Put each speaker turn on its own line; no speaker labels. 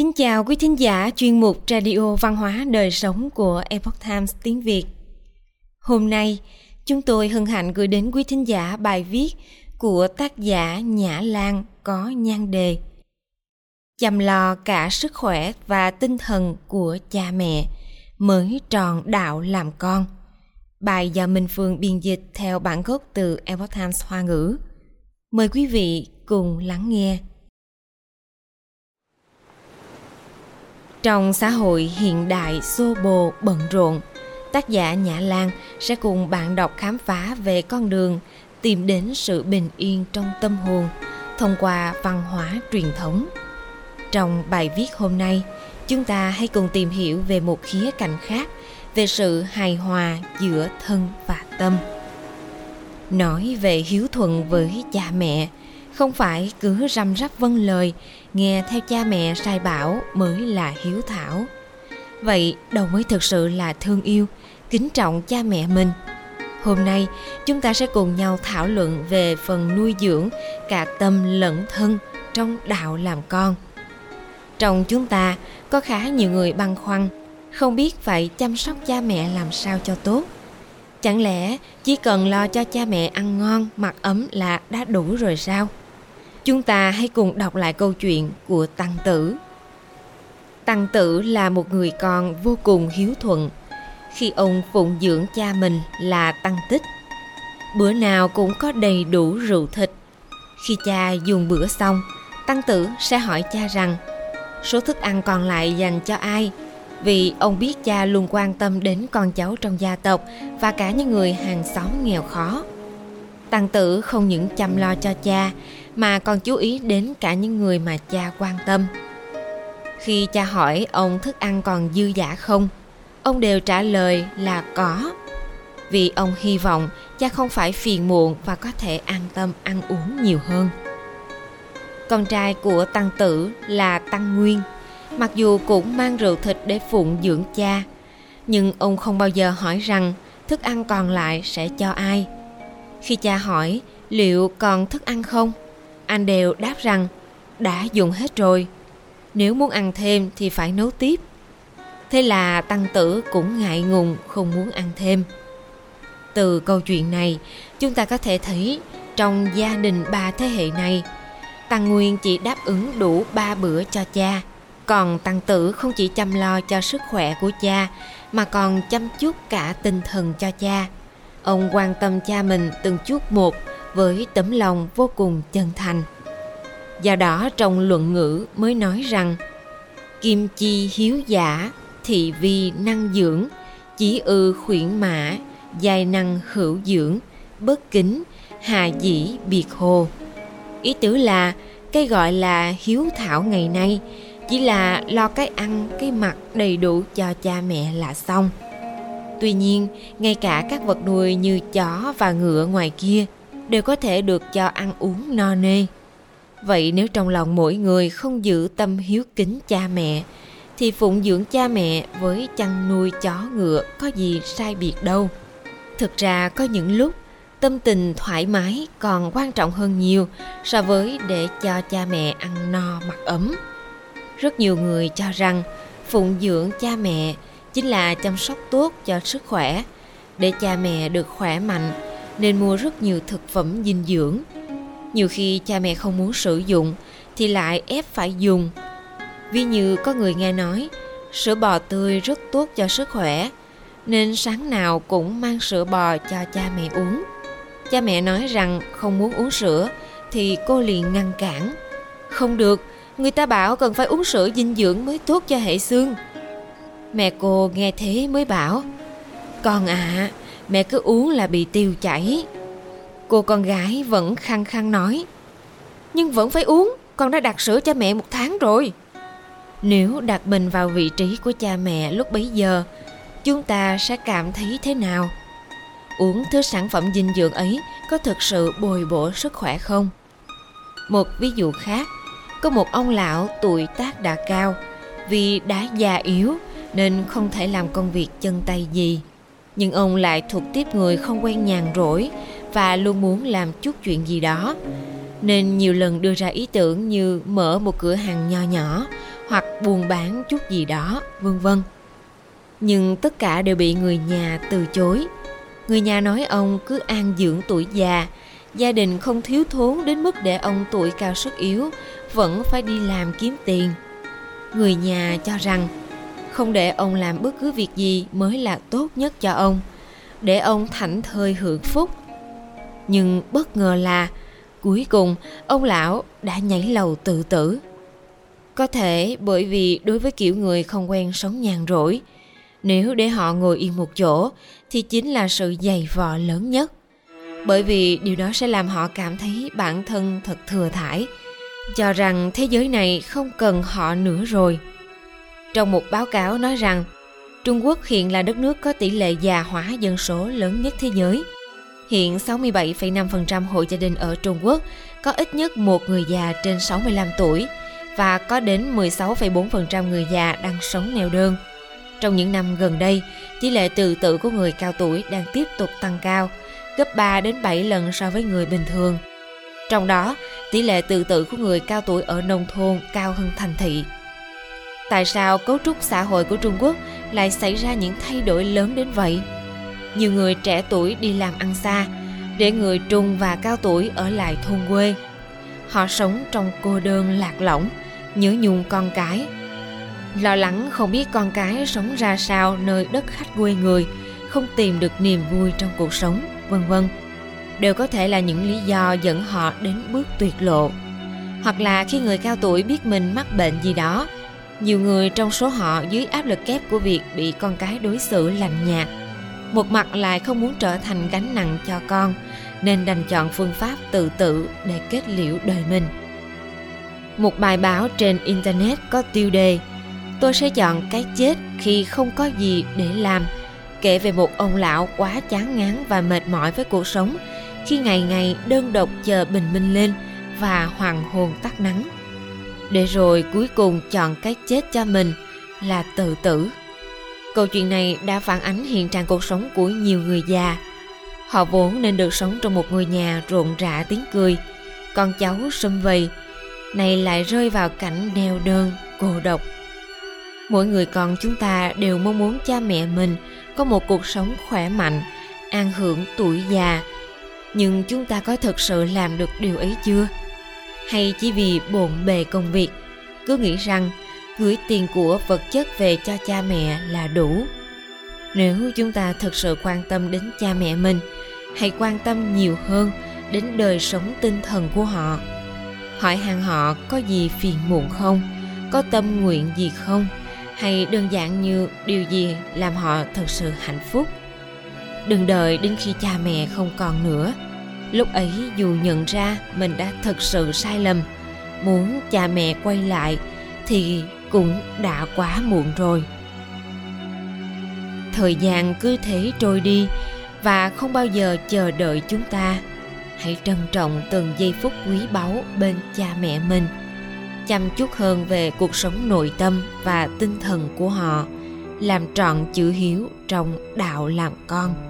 Kính chào quý thính giả chuyên mục Radio Văn hóa Đời Sống của Epoch Times tiếng Việt. Hôm nay, chúng tôi hân hạnh gửi đến quý thính giả bài viết của tác giả Nhã Lan có nhan đề Chăm lo cả sức khỏe và tinh thần của cha mẹ mới tròn đạo làm con. Bài do Minh Phương biên dịch theo bản gốc từ Epoch Times Hoa ngữ. Mời quý vị cùng lắng nghe. Trong xã hội hiện đại xô bồ bận rộn, tác giả Nhã Lan sẽ cùng bạn đọc khám phá về con đường tìm đến sự bình yên trong tâm hồn thông qua văn hóa truyền thống. Trong bài viết hôm nay, chúng ta hãy cùng tìm hiểu về một khía cạnh khác về sự hài hòa giữa thân và tâm. Nói về hiếu thuận với cha mẹ, không phải cứ răm rắp vâng lời, nghe theo cha mẹ sai bảo mới là hiếu thảo. Vậy đâu mới thực sự là thương yêu, kính trọng cha mẹ mình? Hôm nay, chúng ta sẽ cùng nhau thảo luận về phần nuôi dưỡng cả tâm lẫn thân trong đạo làm con. Trong chúng ta có khá nhiều người băn khoăn, không biết phải chăm sóc cha mẹ làm sao cho tốt. Chẳng lẽ chỉ cần lo cho cha mẹ ăn ngon, mặc ấm là đã đủ rồi sao? Chúng ta hãy cùng đọc lại câu chuyện của Tăng Tử. Tăng Tử là một người con vô cùng hiếu thuận. Khi ông phụng dưỡng cha mình là Tăng Tích, bữa nào cũng có đầy đủ rượu thịt. Khi cha dùng bữa xong, Tăng Tử sẽ hỏi cha rằng số thức ăn còn lại dành cho ai vì ông biết cha luôn quan tâm đến con cháu trong gia tộc và cả những người hàng xóm nghèo khó. Tăng tử không những chăm lo cho cha mà còn chú ý đến cả những người mà cha quan tâm. Khi cha hỏi ông thức ăn còn dư giả không, ông đều trả lời là có. Vì ông hy vọng cha không phải phiền muộn và có thể an tâm ăn uống nhiều hơn. Con trai của tăng tử là tăng nguyên, mặc dù cũng mang rượu thịt để phụng dưỡng cha, nhưng ông không bao giờ hỏi rằng thức ăn còn lại sẽ cho ai. Khi cha hỏi liệu còn thức ăn không, anh đều đáp rằng đã dùng hết rồi. Nếu muốn ăn thêm thì phải nấu tiếp. Thế là tăng tử cũng ngại ngùng không muốn ăn thêm. Từ câu chuyện này chúng ta có thể thấy trong gia đình ba thế hệ này tăng nguyên chỉ đáp ứng đủ ba bữa cho cha còn tăng tử không chỉ chăm lo cho sức khỏe của cha mà còn chăm chút cả tinh thần cho cha ông quan tâm cha mình từng chút một với tấm lòng vô cùng chân thành. Do đó trong luận ngữ mới nói rằng Kim chi hiếu giả, thị vi năng dưỡng, chỉ ư khuyển mã, dài năng hữu dưỡng, bất kính, hà dĩ biệt hồ. Ý tứ là cái gọi là hiếu thảo ngày nay chỉ là lo cái ăn, cái mặc đầy đủ cho cha mẹ là xong. Tuy nhiên, ngay cả các vật nuôi như chó và ngựa ngoài kia – đều có thể được cho ăn uống no nê. Vậy nếu trong lòng mỗi người không giữ tâm hiếu kính cha mẹ, thì phụng dưỡng cha mẹ với chăn nuôi chó ngựa có gì sai biệt đâu. Thực ra có những lúc tâm tình thoải mái còn quan trọng hơn nhiều so với để cho cha mẹ ăn no mặc ấm. Rất nhiều người cho rằng phụng dưỡng cha mẹ chính là chăm sóc tốt cho sức khỏe để cha mẹ được khỏe mạnh nên mua rất nhiều thực phẩm dinh dưỡng. Nhiều khi cha mẹ không muốn sử dụng thì lại ép phải dùng. Ví như có người nghe nói sữa bò tươi rất tốt cho sức khỏe nên sáng nào cũng mang sữa bò cho cha mẹ uống. Cha mẹ nói rằng không muốn uống sữa thì cô liền ngăn cản. Không được, người ta bảo cần phải uống sữa dinh dưỡng mới tốt cho hệ xương. Mẹ cô nghe thế mới bảo Con à, mẹ cứ uống là bị tiêu chảy. Cô con gái vẫn khăng khăng nói, nhưng vẫn phải uống, con đã đặt sữa cho mẹ một tháng rồi. Nếu đặt mình vào vị trí của cha mẹ lúc bấy giờ, chúng ta sẽ cảm thấy thế nào? Uống thứ sản phẩm dinh dưỡng ấy có thực sự bồi bổ sức khỏe không? Một ví dụ khác, có một ông lão tuổi tác đã cao, vì đã già yếu nên không thể làm công việc chân tay gì nhưng ông lại thuộc tiếp người không quen nhàn rỗi và luôn muốn làm chút chuyện gì đó nên nhiều lần đưa ra ý tưởng như mở một cửa hàng nho nhỏ hoặc buôn bán chút gì đó, vân vân. Nhưng tất cả đều bị người nhà từ chối. Người nhà nói ông cứ an dưỡng tuổi già, gia đình không thiếu thốn đến mức để ông tuổi cao sức yếu vẫn phải đi làm kiếm tiền. Người nhà cho rằng không để ông làm bất cứ việc gì mới là tốt nhất cho ông, để ông thảnh thơi hưởng phúc. Nhưng bất ngờ là cuối cùng ông lão đã nhảy lầu tự tử. Có thể bởi vì đối với kiểu người không quen sống nhàn rỗi, nếu để họ ngồi yên một chỗ thì chính là sự dày vò lớn nhất. Bởi vì điều đó sẽ làm họ cảm thấy bản thân thật thừa thải, cho rằng thế giới này không cần họ nữa rồi. Trong một báo cáo nói rằng, Trung Quốc hiện là đất nước có tỷ lệ già hóa dân số lớn nhất thế giới. Hiện 67,5% hộ gia đình ở Trung Quốc có ít nhất một người già trên 65 tuổi và có đến 16,4% người già đang sống neo đơn. Trong những năm gần đây, tỷ lệ tự tử của người cao tuổi đang tiếp tục tăng cao, gấp 3 đến 7 lần so với người bình thường. Trong đó, tỷ lệ tự tử của người cao tuổi ở nông thôn cao hơn thành thị. Tại sao cấu trúc xã hội của Trung Quốc lại xảy ra những thay đổi lớn đến vậy? Nhiều người trẻ tuổi đi làm ăn xa, để người trung và cao tuổi ở lại thôn quê. Họ sống trong cô đơn lạc lõng, nhớ nhung con cái. Lo lắng không biết con cái sống ra sao nơi đất khách quê người, không tìm được niềm vui trong cuộc sống, vân vân đều có thể là những lý do dẫn họ đến bước tuyệt lộ hoặc là khi người cao tuổi biết mình mắc bệnh gì đó nhiều người trong số họ dưới áp lực kép của việc bị con cái đối xử lạnh nhạt. Một mặt lại không muốn trở thành gánh nặng cho con, nên đành chọn phương pháp tự tử để kết liễu đời mình. Một bài báo trên internet có tiêu đề, tôi sẽ chọn cái chết khi không có gì để làm kể về một ông lão quá chán ngán và mệt mỏi với cuộc sống khi ngày ngày đơn độc chờ bình minh lên và hoàng hồn tắt nắng để rồi cuối cùng chọn cái chết cho mình là tự tử. Câu chuyện này đã phản ánh hiện trạng cuộc sống của nhiều người già. Họ vốn nên được sống trong một ngôi nhà rộn rã tiếng cười. Con cháu sum vầy nay lại rơi vào cảnh neo đơn, cô độc. Mỗi người con chúng ta đều mong muốn cha mẹ mình có một cuộc sống khỏe mạnh, an hưởng tuổi già. Nhưng chúng ta có thực sự làm được điều ấy chưa? Hay chỉ vì bộn bề công việc? Cứ nghĩ rằng, gửi tiền của vật chất về cho cha mẹ là đủ. Nếu chúng ta thực sự quan tâm đến cha mẹ mình, hãy quan tâm nhiều hơn đến đời sống tinh thần của họ. Hỏi han họ có gì phiền muộn không? Có tâm nguyện gì không? Hay đơn giản như điều gì làm họ thật sự hạnh phúc? Đừng đợi đến khi cha mẹ không còn nữa lúc ấy dù nhận ra mình đã thực sự sai lầm, muốn cha mẹ quay lại thì cũng đã quá muộn rồi. Thời gian cứ thế trôi đi và không bao giờ chờ đợi chúng ta. Hãy trân trọng từng giây phút quý báu bên cha mẹ mình, chăm chút hơn về cuộc sống nội tâm và tinh thần của họ, làm trọn chữ hiếu trong đạo làm con.